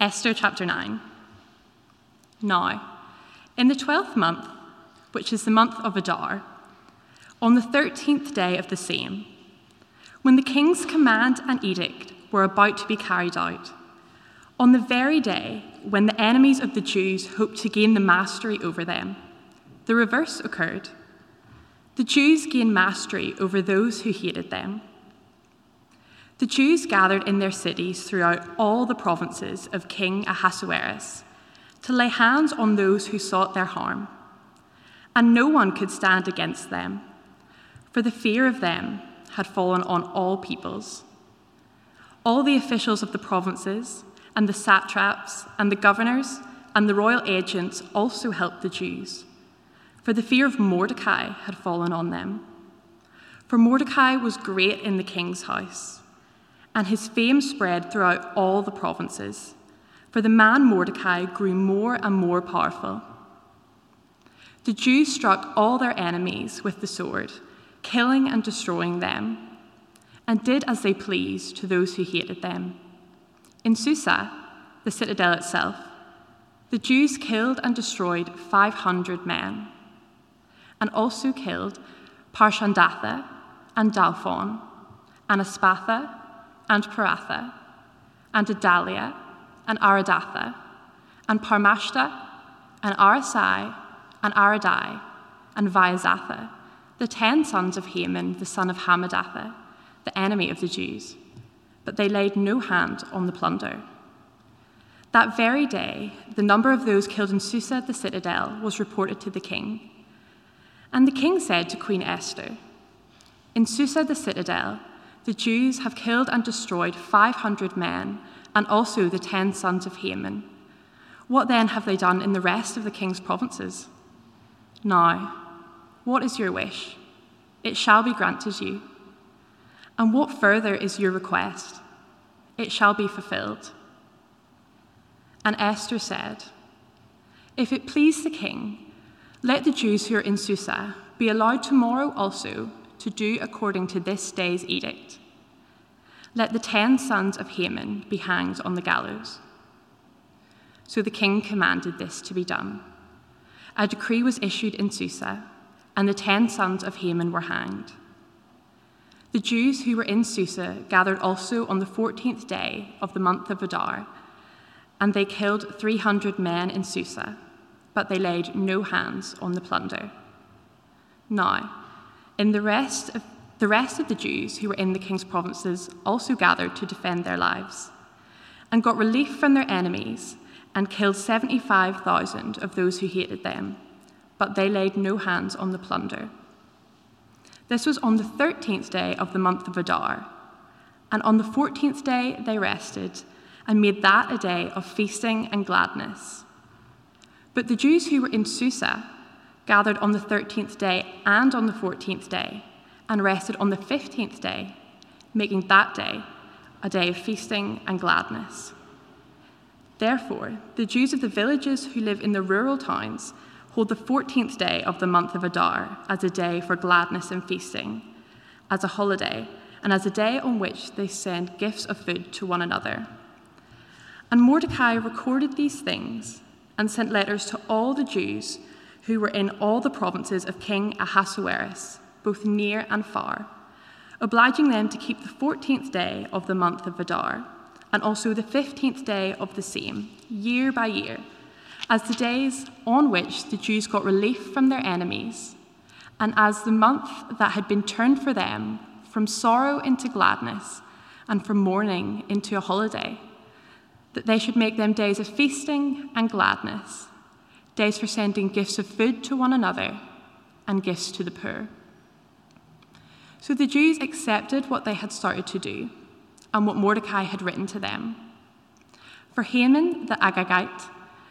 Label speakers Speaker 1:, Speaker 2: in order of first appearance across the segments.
Speaker 1: Esther chapter 9. Now, in the twelfth month, which is the month of Adar, on the thirteenth day of the same, when the king's command and edict were about to be carried out, on the very day when the enemies of the Jews hoped to gain the mastery over them, the reverse occurred. The Jews gained mastery over those who hated them. The Jews gathered in their cities throughout all the provinces of King Ahasuerus to lay hands on those who sought their harm. And no one could stand against them, for the fear of them had fallen on all peoples. All the officials of the provinces, and the satraps, and the governors, and the royal agents also helped the Jews, for the fear of Mordecai had fallen on them. For Mordecai was great in the king's house, and his fame spread throughout all the provinces for the man Mordecai grew more and more powerful. The Jews struck all their enemies with the sword, killing and destroying them, and did as they pleased to those who hated them. In Susa, the citadel itself, the Jews killed and destroyed 500 men, and also killed Parshandatha and Dalphon, and Aspatha and Paratha, and Adalia and Aridatha, and Parmashta, and Arisai, and Aridai, and Vaizatha, the ten sons of Haman, the son of Hammedatha, the enemy of the Jews. But they laid no hand on the plunder. That very day, the number of those killed in Susa the citadel was reported to the king. And the king said to Queen Esther, In Susa the citadel, the Jews have killed and destroyed 500 men and also the ten sons of Haman. What then have they done in the rest of the king's provinces? Now, what is your wish? It shall be granted you. And what further is your request? It shall be fulfilled. And Esther said, If it please the king, let the Jews who are in Susa be allowed tomorrow also to do according to this day's edict let the ten sons of Haman be hanged on the gallows. So the king commanded this to be done. A decree was issued in Susa, and the ten sons of Haman were hanged. The Jews who were in Susa gathered also on the fourteenth day of the month of Adar, and they killed three hundred men in Susa, but they laid no hands on the plunder. Now, in the rest of the rest of the Jews who were in the king's provinces also gathered to defend their lives and got relief from their enemies and killed 75,000 of those who hated them, but they laid no hands on the plunder. This was on the 13th day of the month of Adar, and on the 14th day they rested and made that a day of feasting and gladness. But the Jews who were in Susa gathered on the 13th day and on the 14th day and rested on the 15th day, making that day a day of feasting and gladness. Therefore, the Jews of the villages who live in the rural towns hold the 14th day of the month of Adar as a day for gladness and feasting, as a holiday, and as a day on which they send gifts of food to one another. And Mordecai recorded these things and sent letters to all the Jews who were in all the provinces of King Ahasuerus both near and far, obliging them to keep the 14th day of the month of Adar, and also the 15th day of the same, year by year, as the days on which the Jews got relief from their enemies, and as the month that had been turned for them from sorrow into gladness, and from mourning into a holiday, that they should make them days of feasting and gladness, days for sending gifts of food to one another and gifts to the poor. So the Jews accepted what they had started to do and what Mordecai had written to them. For Haman the Agagite,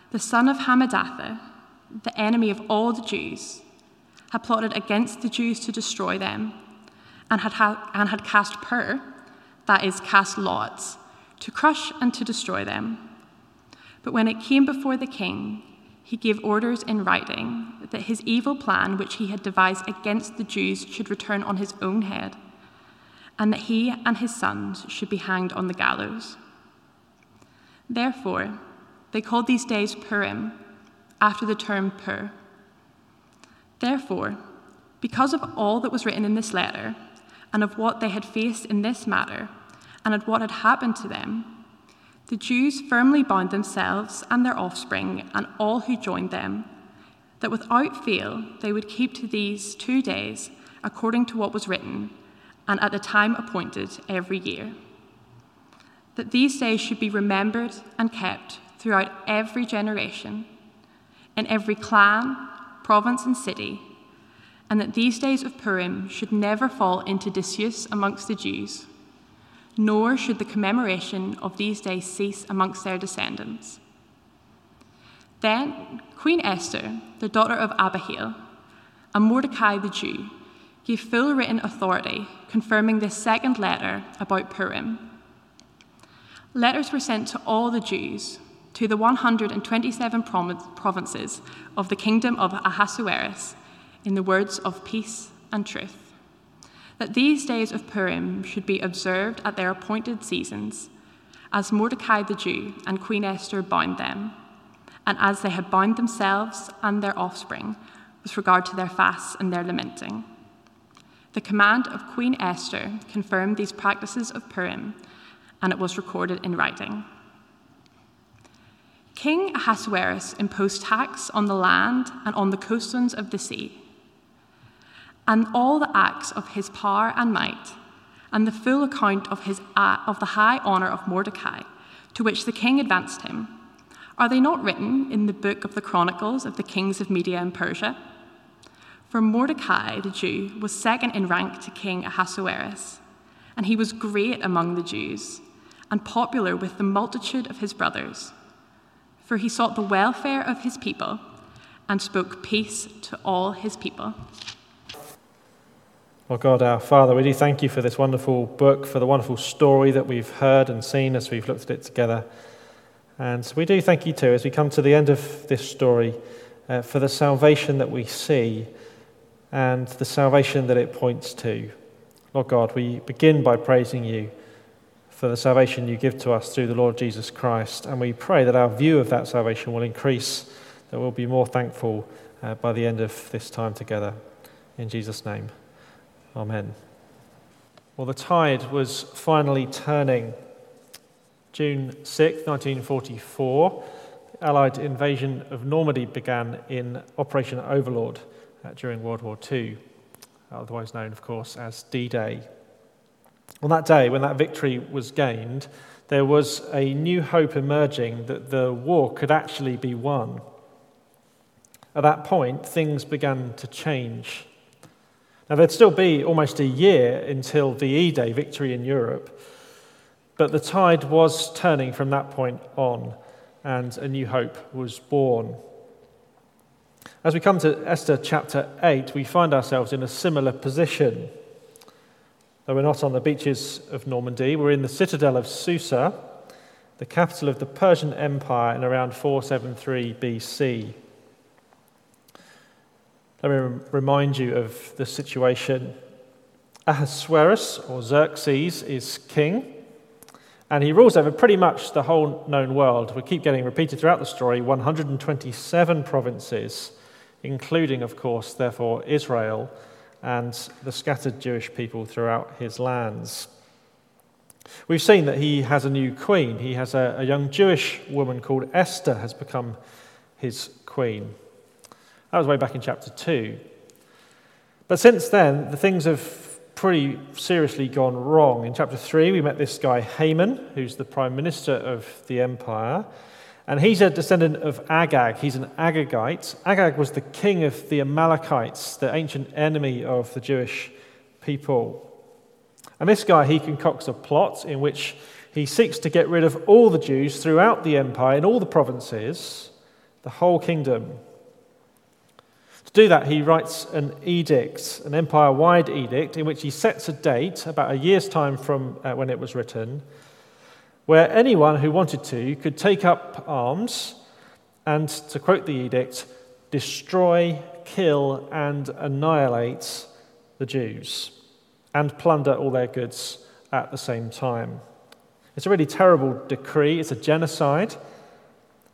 Speaker 1: the son of Hammedatha, the enemy of all the Jews, had plotted against the Jews to destroy them and had, ha- and had cast pur, that is, cast lots, to crush and to destroy them. But when it came before the king, he gave orders in writing that his evil plan, which he had devised against the Jews, should return on his own head, and that he and his sons should be hanged on the gallows. Therefore, they called these days Purim, after the term Pur. Therefore, because of all that was written in this letter, and of what they had faced in this matter, and of what had happened to them, the Jews firmly bound themselves and their offspring and all who joined them, that without fail they would keep to these two days according to what was written, and at the time appointed every year. That these days should be remembered and kept throughout every generation, in every clan, province, and city, and that these days of Purim should never fall into disuse amongst the Jews, nor should the commemoration of these days cease amongst their descendants. Then Queen Esther, the daughter of Abihail, and Mordecai the Jew, gave full written authority confirming this second letter about Purim. Letters were sent to all the Jews to the 127 provinces of the kingdom of Ahasuerus in the words of peace and truth. That these days of Purim should be observed at their appointed seasons, as Mordecai the Jew and Queen Esther bound them, and as they had bound themselves and their offspring with regard to their fasts and their lamenting. The command of Queen Esther confirmed these practices of Purim, and it was recorded in writing. King Ahasuerus imposed tax on the land and on the coastlands of the sea, and all the acts of his power and might, and the full account of, his, uh, of the high honour of Mordecai, to which the king advanced him. Are they not written in the book of the Chronicles of the kings of Media and Persia? For Mordecai the Jew was second in rank to King Ahasuerus, and he was great among the Jews, and popular with the multitude of his brothers for he sought the welfare of his people and spoke peace to all his people.
Speaker 2: Well, God, our Father, we do thank you for this wonderful book, for the wonderful story that we've heard and seen as we've looked at it together. And we do thank you too, as we come to the end of this story, uh, for the salvation that we see and the salvation that it points to. Lord God, we begin by praising you for the salvation you give to us through the Lord Jesus Christ. And we pray that our view of that salvation will increase, that we'll be more thankful uh, by the end of this time together. In Jesus' name, Amen. Well, the tide was finally turning. June 6, 1944, the Allied invasion of Normandy began in Operation Overlord uh, during World War II, otherwise known, of course, as D Day. On that day, when that victory was gained, there was a new hope emerging that the war could actually be won. At that point, things began to change. Now, there'd still be almost a year until the E Day victory in Europe, but the tide was turning from that point on, and a new hope was born. As we come to Esther chapter 8, we find ourselves in a similar position. Though we're not on the beaches of Normandy, we're in the citadel of Susa, the capital of the Persian Empire in around 473 BC. Let me remind you of the situation. Ahasuerus, or Xerxes, is king, and he rules over pretty much the whole known world. We keep getting repeated throughout the story 127 provinces, including, of course, therefore, Israel and the scattered Jewish people throughout his lands. We've seen that he has a new queen. He has a, a young Jewish woman called Esther has become his queen. That was way back in chapter 2. But since then, the things have pretty seriously gone wrong. In chapter 3, we met this guy Haman, who's the prime minister of the empire. And he's a descendant of Agag. He's an Agagite. Agag was the king of the Amalekites, the ancient enemy of the Jewish people. And this guy, he concocts a plot in which he seeks to get rid of all the Jews throughout the empire, in all the provinces, the whole kingdom. To do that, he writes an edict, an empire wide edict, in which he sets a date, about a year's time from uh, when it was written, where anyone who wanted to could take up arms and, to quote the edict, destroy, kill, and annihilate the Jews and plunder all their goods at the same time. It's a really terrible decree, it's a genocide.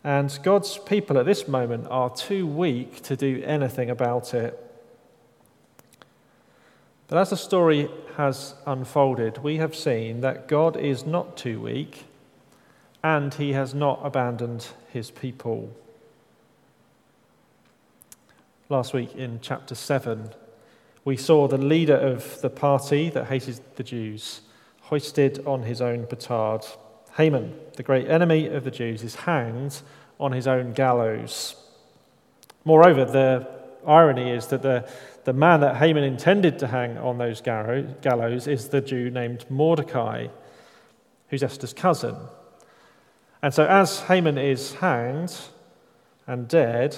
Speaker 2: And God's people at this moment are too weak to do anything about it. But as the story has unfolded, we have seen that God is not too weak and he has not abandoned his people. Last week in chapter 7, we saw the leader of the party that hated the Jews hoisted on his own petard. Haman, the great enemy of the Jews, is hanged on his own gallows. Moreover, the irony is that the, the man that Haman intended to hang on those gallows is the Jew named Mordecai, who's Esther's cousin. And so, as Haman is hanged and dead,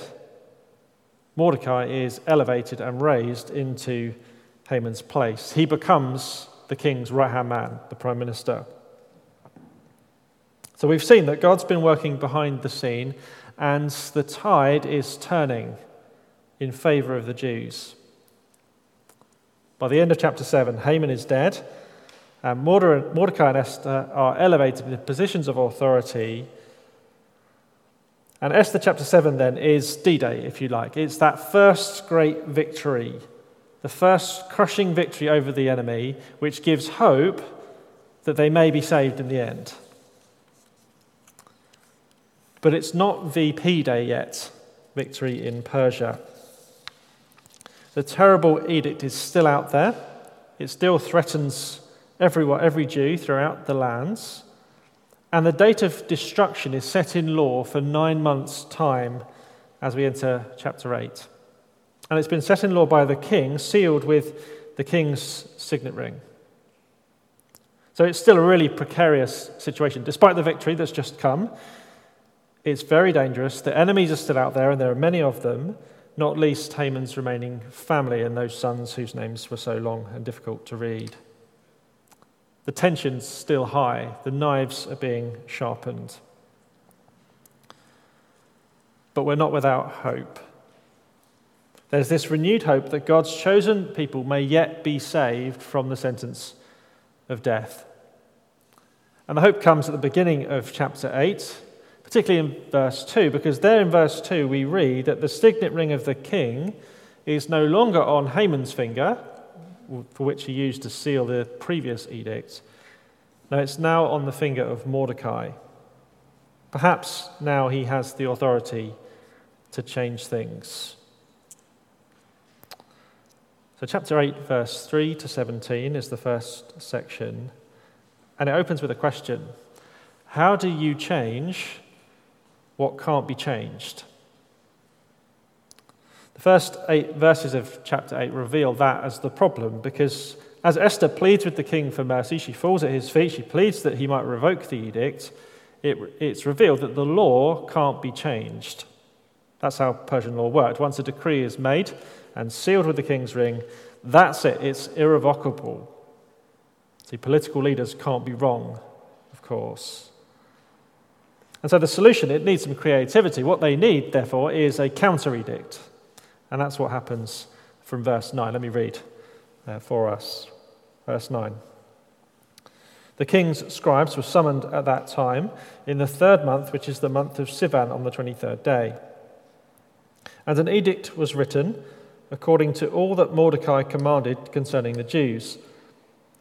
Speaker 2: Mordecai is elevated and raised into Haman's place. He becomes the king's right hand man, the prime minister. So we've seen that God's been working behind the scene and the tide is turning in favor of the Jews. By the end of chapter 7, Haman is dead, and Mordecai and Esther are elevated into positions of authority. And Esther chapter 7 then is D Day, if you like. It's that first great victory the first crushing victory over the enemy, which gives hope that they may be saved in the end. But it's not VP Day yet, victory in Persia. The terrible edict is still out there. It still threatens everyone, every Jew throughout the lands. And the date of destruction is set in law for nine months' time as we enter chapter 8. And it's been set in law by the king, sealed with the king's signet ring. So it's still a really precarious situation. Despite the victory that's just come, it's very dangerous. The enemies are still out there, and there are many of them, not least Haman's remaining family and those sons whose names were so long and difficult to read. The tension's still high, the knives are being sharpened. But we're not without hope. There's this renewed hope that God's chosen people may yet be saved from the sentence of death. And the hope comes at the beginning of chapter 8, particularly in verse 2, because there in verse 2 we read that the signet ring of the king is no longer on Haman's finger, for which he used to seal the previous edict. No, it's now on the finger of Mordecai. Perhaps now he has the authority to change things. So, chapter 8, verse 3 to 17 is the first section, and it opens with a question How do you change what can't be changed? The first eight verses of chapter 8 reveal that as the problem because as Esther pleads with the king for mercy, she falls at his feet, she pleads that he might revoke the edict. It, it's revealed that the law can't be changed. That's how Persian law worked. Once a decree is made, and sealed with the king's ring, that's it, it's irrevocable. See, political leaders can't be wrong, of course. And so the solution, it needs some creativity. What they need, therefore, is a counter edict. And that's what happens from verse 9. Let me read uh, for us. Verse 9. The king's scribes were summoned at that time in the third month, which is the month of Sivan, on the 23rd day. And an edict was written according to all that Mordecai commanded concerning the Jews,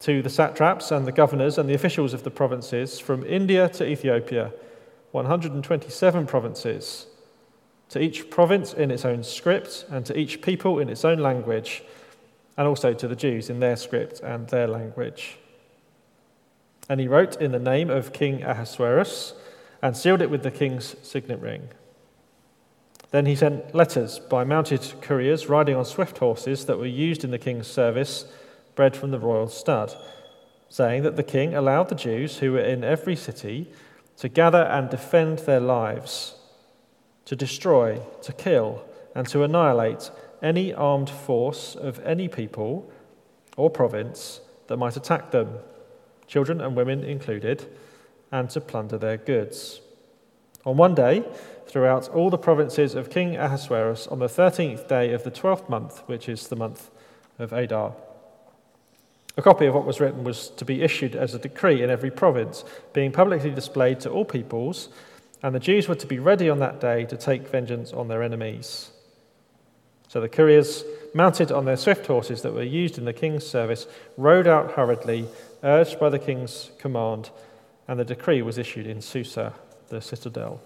Speaker 2: to the satraps and the governors and the officials of the provinces from India to Ethiopia, 127 provinces, to each province in its own script, and to each people in its own language, and also to the Jews in their script and their language. And he wrote in the name of King Ahasuerus and sealed it with the king's signet ring. Then he sent letters by mounted couriers riding on swift horses that were used in the king's service, bred from the royal stud, saying that the king allowed the Jews who were in every city to gather and defend their lives, to destroy, to kill, and to annihilate any armed force of any people or province that might attack them, children and women included, and to plunder their goods. On one day, throughout all the provinces of King Ahasuerus on the 13th day of the 12th month, which is the month of Adar. A copy of what was written was to be issued as a decree in every province, being publicly displayed to all peoples, and the Jews were to be ready on that day to take vengeance on their enemies. So the couriers, mounted on their swift horses that were used in the king's service, rode out hurriedly, urged by the king's command, and the decree was issued in Susa, the citadel.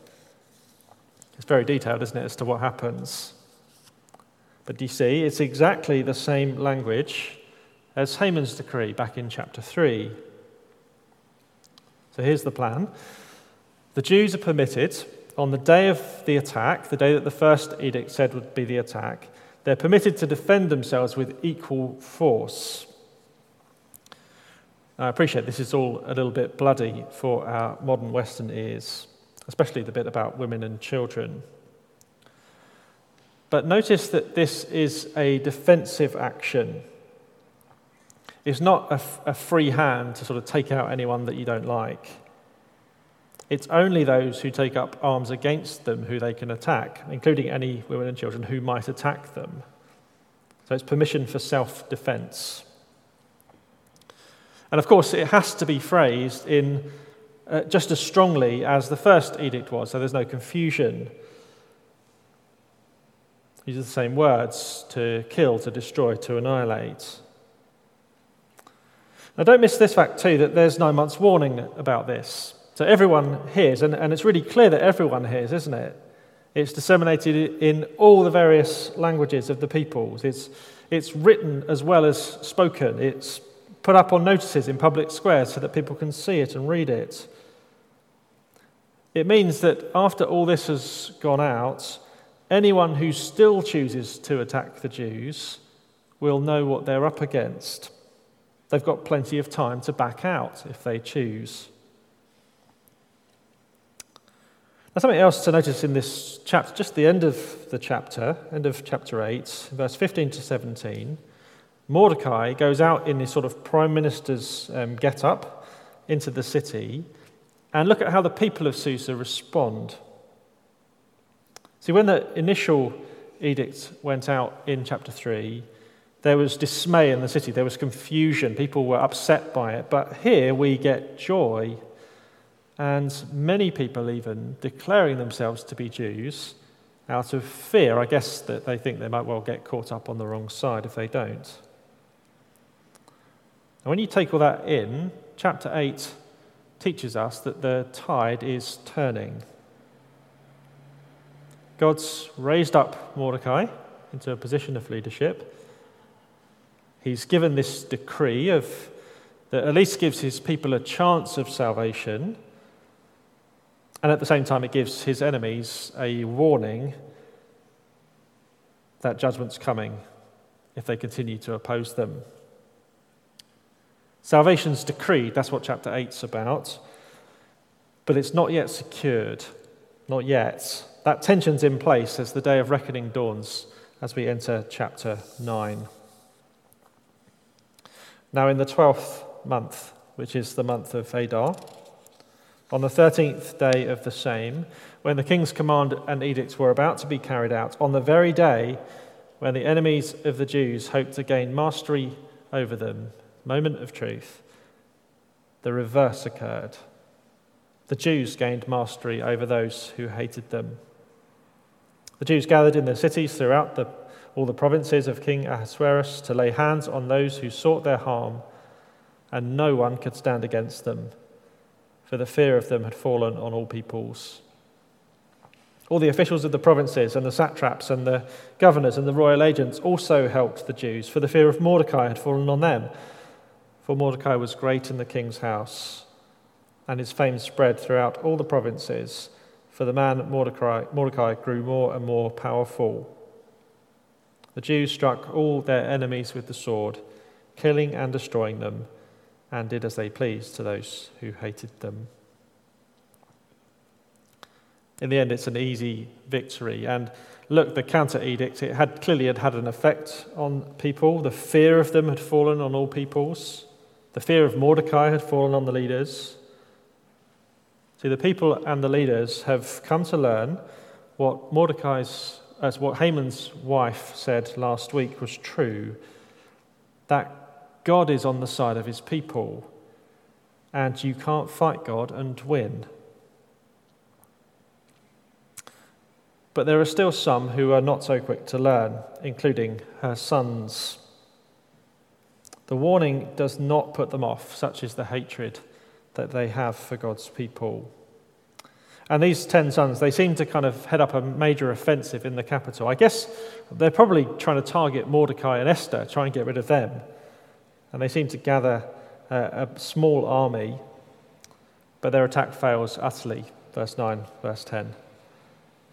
Speaker 2: It's very detailed, isn't it, as to what happens. But do you see, it's exactly the same language as Haman's decree back in chapter 3. So here's the plan the Jews are permitted, on the day of the attack, the day that the first edict said would be the attack, they're permitted to defend themselves with equal force. I appreciate this is all a little bit bloody for our modern Western ears, especially the bit about women and children. But notice that this is a defensive action. It's not a, a free hand to sort of take out anyone that you don't like. It's only those who take up arms against them who they can attack, including any women and children who might attack them. So it's permission for self defense. And of course, it has to be phrased in uh, just as strongly as the first edict was, so there's no confusion. These are the same words to kill, to destroy, to annihilate. Now, don't miss this fact, too, that there's nine months' warning about this. So everyone hears, and, and it's really clear that everyone hears, isn't it? It's disseminated in all the various languages of the peoples. It's, it's written as well as spoken. It's put up on notices in public squares so that people can see it and read it. It means that after all this has gone out, anyone who still chooses to attack the Jews will know what they're up against. They've got plenty of time to back out if they choose. Now, something else to notice in this chapter, just the end of the chapter, end of chapter 8, verse 15 to 17, Mordecai goes out in his sort of prime minister's um, get up into the city, and look at how the people of Susa respond. See, when the initial edict went out in chapter 3, there was dismay in the city, there was confusion, people were upset by it. But here we get joy and many people even declaring themselves to be Jews out of fear. I guess that they think they might well get caught up on the wrong side if they don't. And when you take all that in, chapter 8 teaches us that the tide is turning. God's raised up Mordecai into a position of leadership. He's given this decree of that at least gives his people a chance of salvation and at the same time, it gives his enemies a warning that judgment's coming if they continue to oppose them. Salvation's decreed, that's what chapter 8's about, but it's not yet secured. Not yet. That tension's in place as the day of reckoning dawns as we enter chapter 9. Now, in the 12th month, which is the month of Adar, on the thirteenth day of the same, when the king's command and edicts were about to be carried out, on the very day when the enemies of the Jews hoped to gain mastery over them, moment of truth, the reverse occurred. The Jews gained mastery over those who hated them. The Jews gathered in their cities throughout the, all the provinces of King Ahasuerus to lay hands on those who sought their harm, and no one could stand against them for the fear of them had fallen on all peoples. All the officials of the provinces and the satraps and the governors and the royal agents also helped the Jews, for the fear of Mordecai had fallen on them. For Mordecai was great in the king's house, and his fame spread throughout all the provinces, for the man Mordecai, Mordecai grew more and more powerful. The Jews struck all their enemies with the sword, killing and destroying them and did as they pleased to those who hated them. In the end, it's an easy victory. And look, the counter edict, it had clearly had had an effect on people. The fear of them had fallen on all peoples. The fear of Mordecai had fallen on the leaders. See, the people and the leaders have come to learn what Mordecai's, as what Haman's wife said last week was true that God is on the side of his people, and you can't fight God and win. But there are still some who are not so quick to learn, including her sons. The warning does not put them off, such is the hatred that they have for God's people. And these 10 sons, they seem to kind of head up a major offensive in the capital. I guess they're probably trying to target Mordecai and Esther, try and get rid of them. And they seem to gather a, a small army, but their attack fails utterly. Verse 9, verse 10.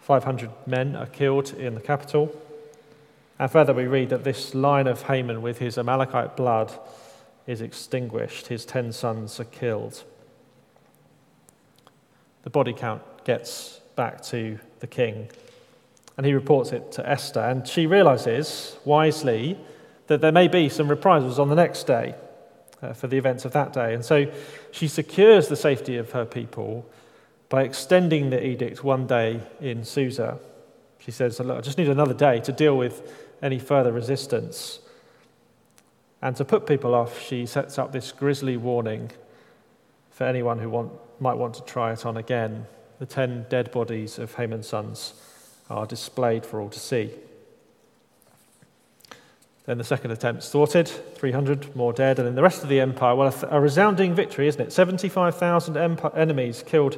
Speaker 2: 500 men are killed in the capital. And further, we read that this line of Haman with his Amalekite blood is extinguished, his 10 sons are killed. The body count gets back to the king, and he reports it to Esther. And she realizes wisely that there may be some reprisals on the next day uh, for the events of that day. And so she secures the safety of her people by extending the edict one day in Susa. She says, Look, I just need another day to deal with any further resistance. And to put people off, she sets up this grisly warning for anyone who want, might want to try it on again. The ten dead bodies of Haman's sons are displayed for all to see. Then the second attempt's thwarted, 300 more dead, and in the rest of the empire, well, a, resounding victory, isn't it? 75,000 enemies killed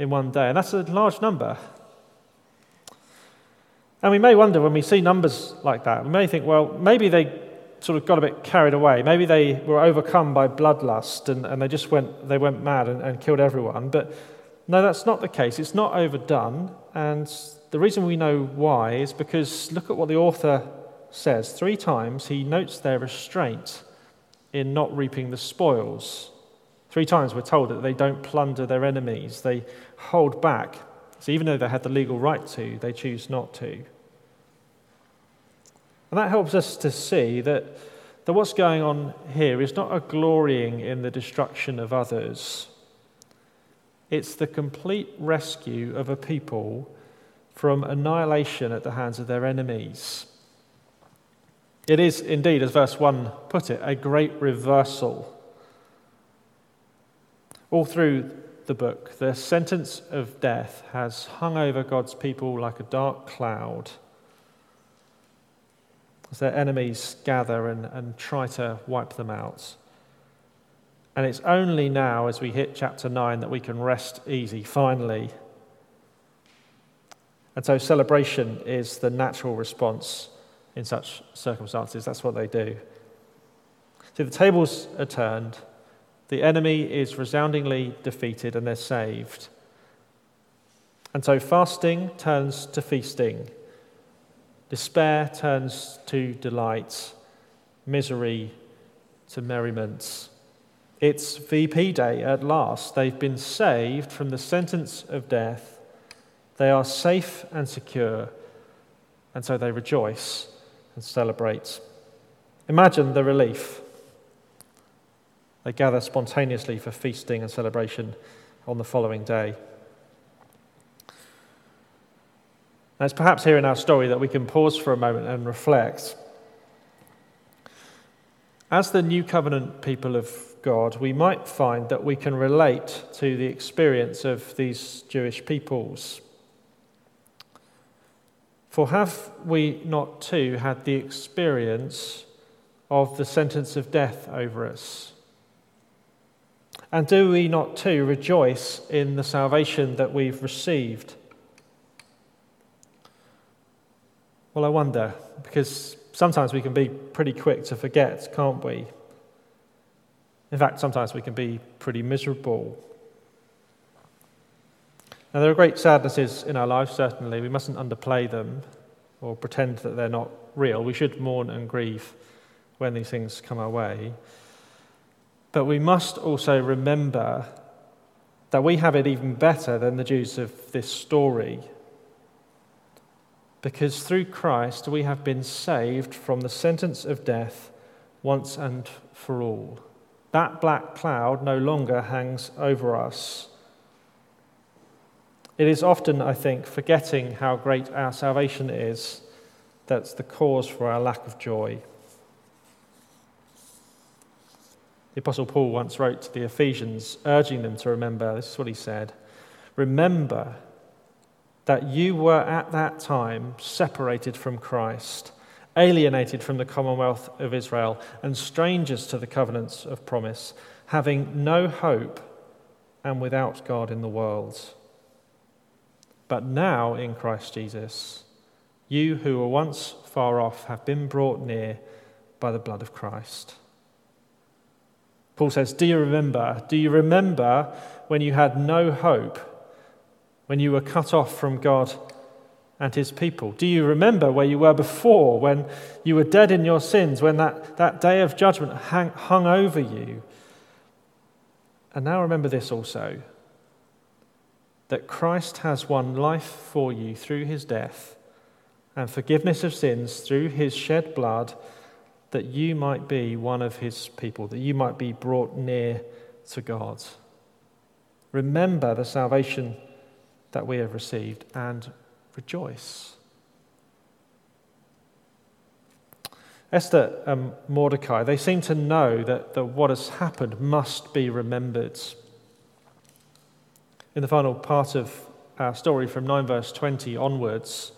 Speaker 2: in one day, and that's a large number. And we may wonder when we see numbers like that, we may think, well, maybe they sort of got a bit carried away. Maybe they were overcome by bloodlust and, and they just went, they went mad and, and killed everyone. But no, that's not the case. It's not overdone. And the reason we know why is because look at what the author says. Three times he notes their restraint in not reaping the spoils. Three times we're told that they don't plunder their enemies, they hold back. So even though they had the legal right to, they choose not to. And that helps us to see that, that what's going on here is not a glorying in the destruction of others, it's the complete rescue of a people from annihilation at the hands of their enemies. It is indeed, as verse 1 put it, a great reversal. All through the book, the sentence of death has hung over God's people like a dark cloud as their enemies gather and, and try to wipe them out. And it's only now, as we hit chapter 9, that we can rest easy, finally. And so, celebration is the natural response in such circumstances. That's what they do. See, the tables are turned, the enemy is resoundingly defeated, and they're saved. And so, fasting turns to feasting. Despair turns to delight, misery to merriment. It's VP Day at last. They've been saved from the sentence of death. They are safe and secure, and so they rejoice and celebrate. Imagine the relief. They gather spontaneously for feasting and celebration on the following day. And it's perhaps here in our story that we can pause for a moment and reflect. As the new covenant people of God, we might find that we can relate to the experience of these Jewish peoples. For have we not too had the experience of the sentence of death over us? And do we not too rejoice in the salvation that we've received? Well, I wonder, because sometimes we can be pretty quick to forget, can't we? In fact, sometimes we can be pretty miserable. Now, there are great sadnesses in our lives, certainly. We mustn't underplay them or pretend that they're not real. We should mourn and grieve when these things come our way. But we must also remember that we have it even better than the Jews of this story because through Christ we have been saved from the sentence of death once and for all. That black cloud no longer hangs over us. It is often, I think, forgetting how great our salvation is that's the cause for our lack of joy. The Apostle Paul once wrote to the Ephesians, urging them to remember this is what he said Remember that you were at that time separated from Christ, alienated from the commonwealth of Israel, and strangers to the covenants of promise, having no hope and without God in the world. But now in Christ Jesus, you who were once far off have been brought near by the blood of Christ. Paul says, Do you remember? Do you remember when you had no hope, when you were cut off from God and his people? Do you remember where you were before, when you were dead in your sins, when that, that day of judgment hang, hung over you? And now remember this also that Christ has won life for you through his death and forgiveness of sins through his shed blood that you might be one of his people, that you might be brought near to God. Remember the salvation that we have received and rejoice. Esther and Mordecai, they seem to know that, that what has happened must be remembered. In the final part of our story from 9 verse 20 onwards,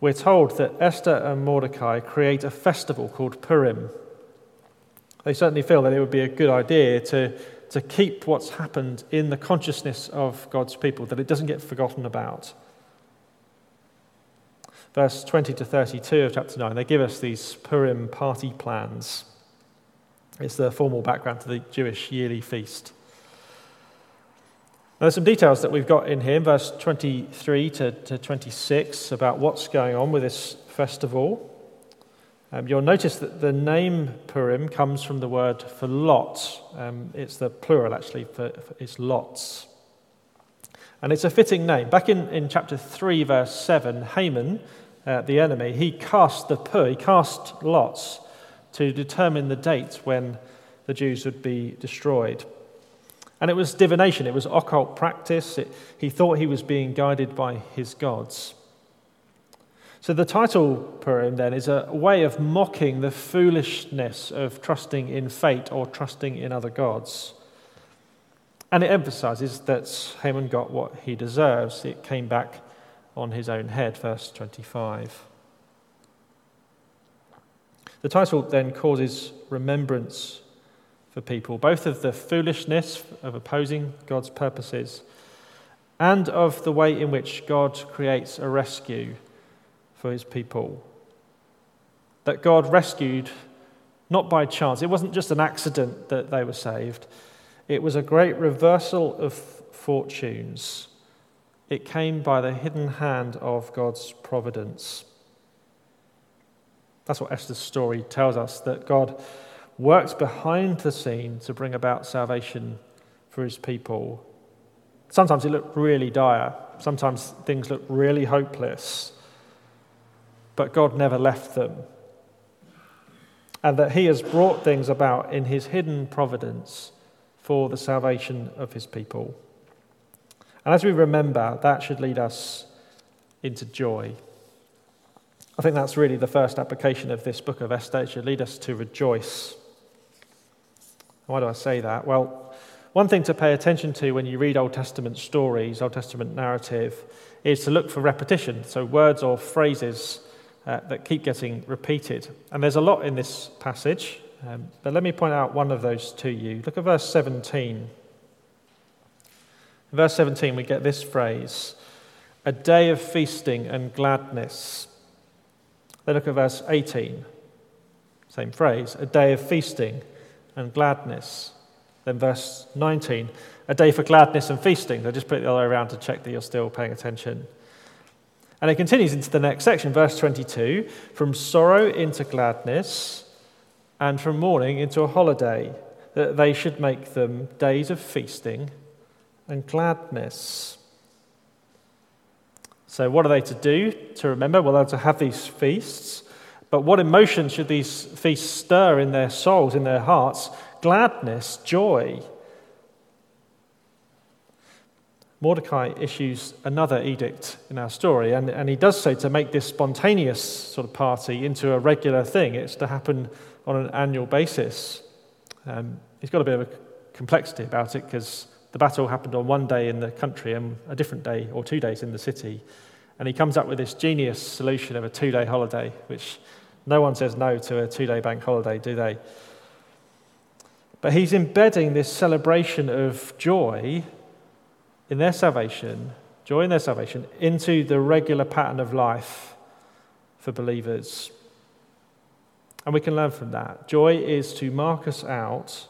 Speaker 2: we're told that Esther and Mordecai create a festival called Purim. They certainly feel that it would be a good idea to, to keep what's happened in the consciousness of God's people, that it doesn't get forgotten about. Verse 20 to 32 of chapter 9, they give us these Purim party plans. It's the formal background to the Jewish yearly feast. Now, there's some details that we've got in here, verse 23 to, to 26, about what's going on with this festival. Um, you'll notice that the name Purim comes from the word for lot. Um, it's the plural, actually, for, for, it's lots. And it's a fitting name. Back in, in chapter 3, verse 7, Haman, uh, the enemy, he cast the pur, he cast lots to determine the date when the Jews would be destroyed. And it was divination, it was occult practice. It, he thought he was being guided by his gods. So the title Purim then is a way of mocking the foolishness of trusting in fate or trusting in other gods. And it emphasizes that Haman got what he deserves. It came back on his own head, verse 25. The title then causes remembrance for people, both of the foolishness of opposing God's purposes and of the way in which God creates a rescue for his people. That God rescued not by chance, it wasn't just an accident that they were saved, it was a great reversal of fortunes. It came by the hidden hand of God's providence. That's what Esther's story tells us that God works behind the scene to bring about salvation for his people. Sometimes it looked really dire, sometimes things looked really hopeless, but God never left them. And that he has brought things about in his hidden providence for the salvation of his people. And as we remember, that should lead us into joy. I think that's really the first application of this book of Esther. It should lead us to rejoice. Why do I say that? Well, one thing to pay attention to when you read Old Testament stories, Old Testament narrative, is to look for repetition, so words or phrases uh, that keep getting repeated. And there's a lot in this passage, um, but let me point out one of those to you. Look at verse 17. In verse 17, we get this phrase a day of feasting and gladness. Then look at verse 18. Same phrase, a day of feasting and gladness. Then, verse 19, a day for gladness and feasting. I just put it the other way around to check that you're still paying attention. And it continues into the next section, verse 22 from sorrow into gladness, and from mourning into a holiday, that they should make them days of feasting and gladness. So, what are they to do to remember? Well, they're to have these feasts but what emotions should these feasts stir in their souls, in their hearts? Gladness, joy. Mordecai issues another edict in our story, and, and he does so to make this spontaneous sort of party into a regular thing. It's to happen on an annual basis. Um, he's got a bit of a complexity about it because the battle happened on one day in the country and a different day or two days in the city. And he comes up with this genius solution of a two day holiday, which no one says no to a two day bank holiday, do they? But he's embedding this celebration of joy in their salvation, joy in their salvation, into the regular pattern of life for believers. And we can learn from that. Joy is to mark us out,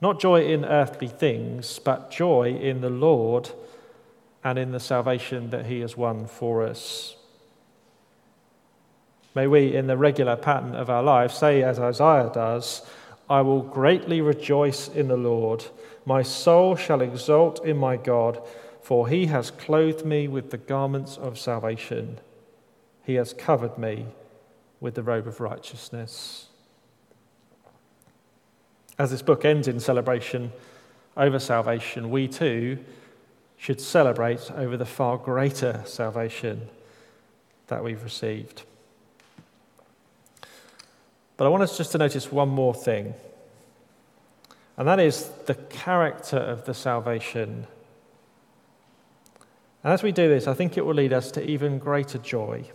Speaker 2: not joy in earthly things, but joy in the Lord and in the salvation that He has won for us. May we, in the regular pattern of our lives, say, as Isaiah does, I will greatly rejoice in the Lord. My soul shall exult in my God, for he has clothed me with the garments of salvation. He has covered me with the robe of righteousness. As this book ends in celebration over salvation, we too should celebrate over the far greater salvation that we've received. But I want us just to notice one more thing, and that is the character of the salvation. And as we do this, I think it will lead us to even greater joy.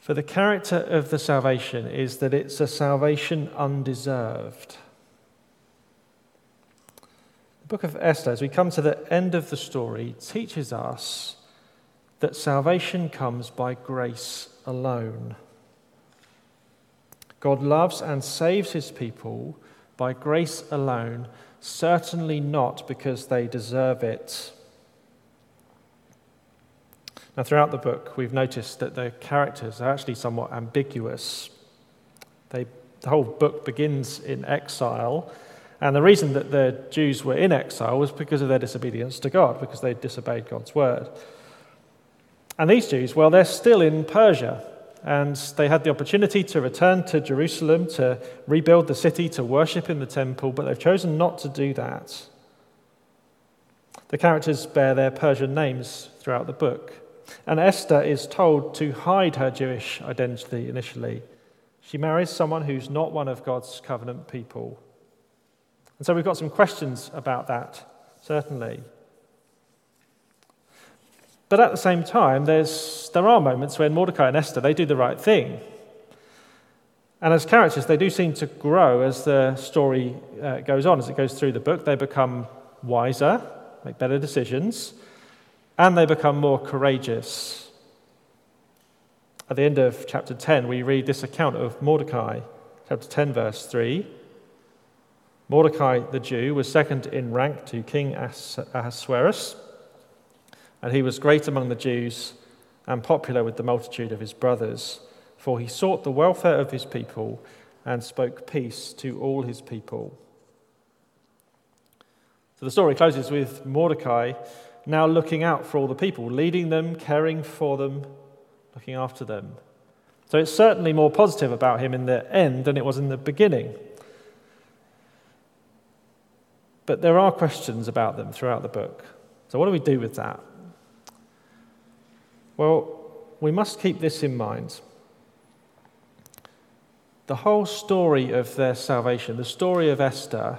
Speaker 2: For the character of the salvation is that it's a salvation undeserved. The book of Esther, as we come to the end of the story, teaches us that salvation comes by grace alone. God loves and saves his people by grace alone, certainly not because they deserve it. Now, throughout the book, we've noticed that the characters are actually somewhat ambiguous. They, the whole book begins in exile, and the reason that the Jews were in exile was because of their disobedience to God, because they disobeyed God's word. And these Jews, well, they're still in Persia and they had the opportunity to return to Jerusalem to rebuild the city, to worship in the temple, but they've chosen not to do that. The characters bear their Persian names throughout the book, and Esther is told to hide her Jewish identity initially. She marries someone who's not one of God's covenant people. And so we've got some questions about that, certainly. But at the same time, there's, there are moments when Mordecai and Esther, they do the right thing. And as characters, they do seem to grow as the story uh, goes on, as it goes through the book. They become wiser, make better decisions, and they become more courageous. At the end of chapter 10, we read this account of Mordecai, chapter 10, verse 3. Mordecai the Jew was second in rank to King Ahasuerus and he was great among the Jews and popular with the multitude of his brothers, for he sought the welfare of his people and spoke peace to all his people. So the story closes with Mordecai now looking out for all the people, leading them, caring for them, looking after them. So it's certainly more positive about him in the end than it was in the beginning. But there are questions about them throughout the book. So, what do we do with that? Well, we must keep this in mind. The whole story of their salvation, the story of Esther,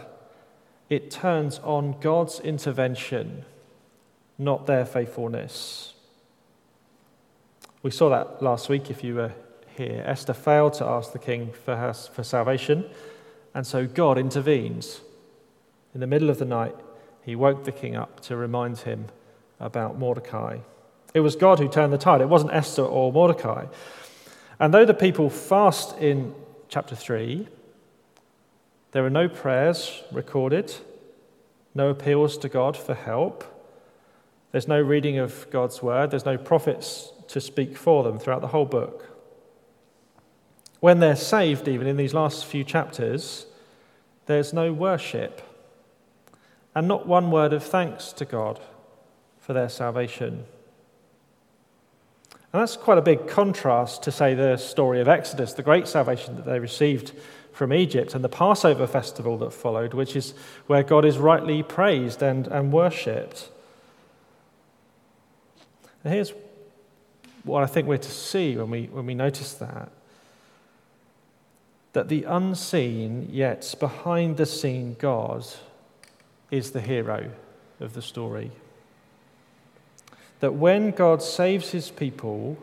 Speaker 2: it turns on God's intervention, not their faithfulness. We saw that last week if you were here. Esther failed to ask the king for, her, for salvation, and so God intervenes. In the middle of the night, he woke the king up to remind him about Mordecai. It was God who turned the tide, it wasn't Esther or Mordecai. And though the people fast in chapter 3, there are no prayers recorded, no appeals to God for help. There's no reading of God's word. There's no prophets to speak for them throughout the whole book. When they're saved, even in these last few chapters, there's no worship and not one word of thanks to God for their salvation. And that's quite a big contrast to, say, the story of Exodus, the great salvation that they received from Egypt, and the Passover festival that followed, which is where God is rightly praised and, and worshipped. And here's what I think we're to see when we, when we notice that that the unseen yet behind the scene God is the hero of the story. That when God saves his people,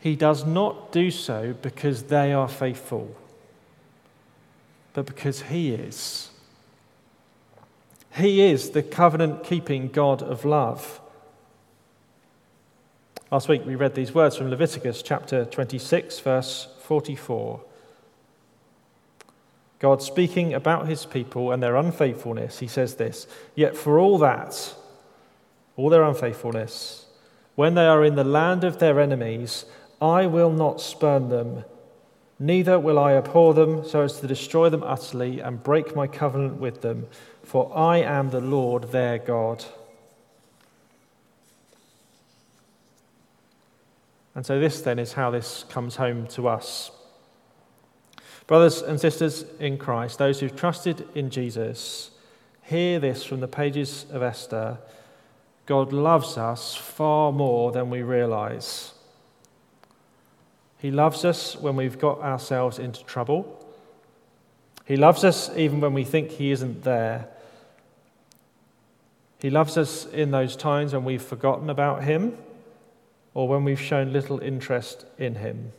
Speaker 2: he does not do so because they are faithful, but because he is. He is the covenant keeping God of love. Last week we read these words from Leviticus chapter 26, verse 44. God speaking about his people and their unfaithfulness, he says this Yet for all that, all their unfaithfulness, when they are in the land of their enemies, I will not spurn them, neither will I abhor them so as to destroy them utterly and break my covenant with them, for I am the Lord their God. And so, this then is how this comes home to us. Brothers and sisters in Christ, those who've trusted in Jesus, hear this from the pages of Esther. God loves us far more than we realize. He loves us when we've got ourselves into trouble. He loves us even when we think He isn't there. He loves us in those times when we've forgotten about Him or when we've shown little interest in Him.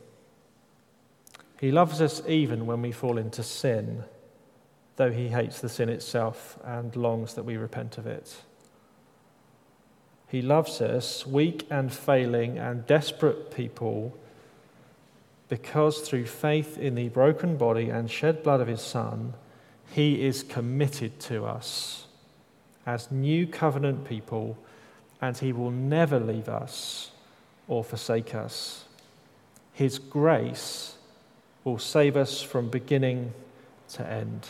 Speaker 2: He loves us even when we fall into sin, though he hates the sin itself and longs that we repent of it. He loves us, weak and failing and desperate people, because through faith in the broken body and shed blood of his Son, he is committed to us as new covenant people, and he will never leave us or forsake us. His grace will save us from beginning to end.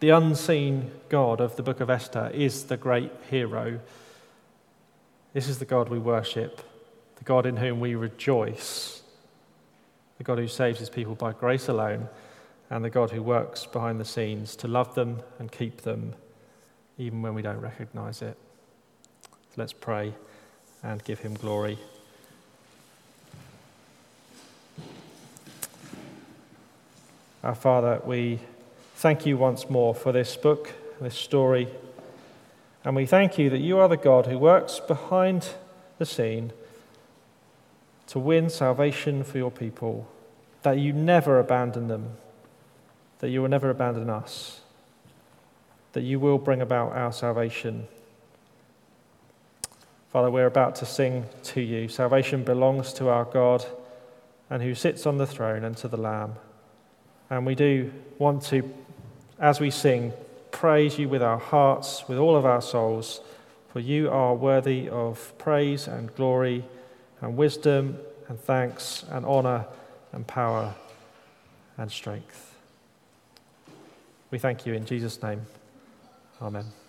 Speaker 2: The unseen God of the book of Esther is the great hero. This is the God we worship, the God in whom we rejoice, the God who saves his people by grace alone, and the God who works behind the scenes to love them and keep them, even when we don't recognize it. So let's pray and give him glory. Our Father, we thank you once more for this book, this story, and we thank you that you are the God who works behind the scene to win salvation for your people, that you never abandon them, that you will never abandon us, that you will bring about our salvation. Father, we're about to sing to you. Salvation belongs to our God and who sits on the throne and to the Lamb. And we do want to, as we sing, praise you with our hearts, with all of our souls, for you are worthy of praise and glory and wisdom and thanks and honor and power and strength. We thank you in Jesus' name. Amen.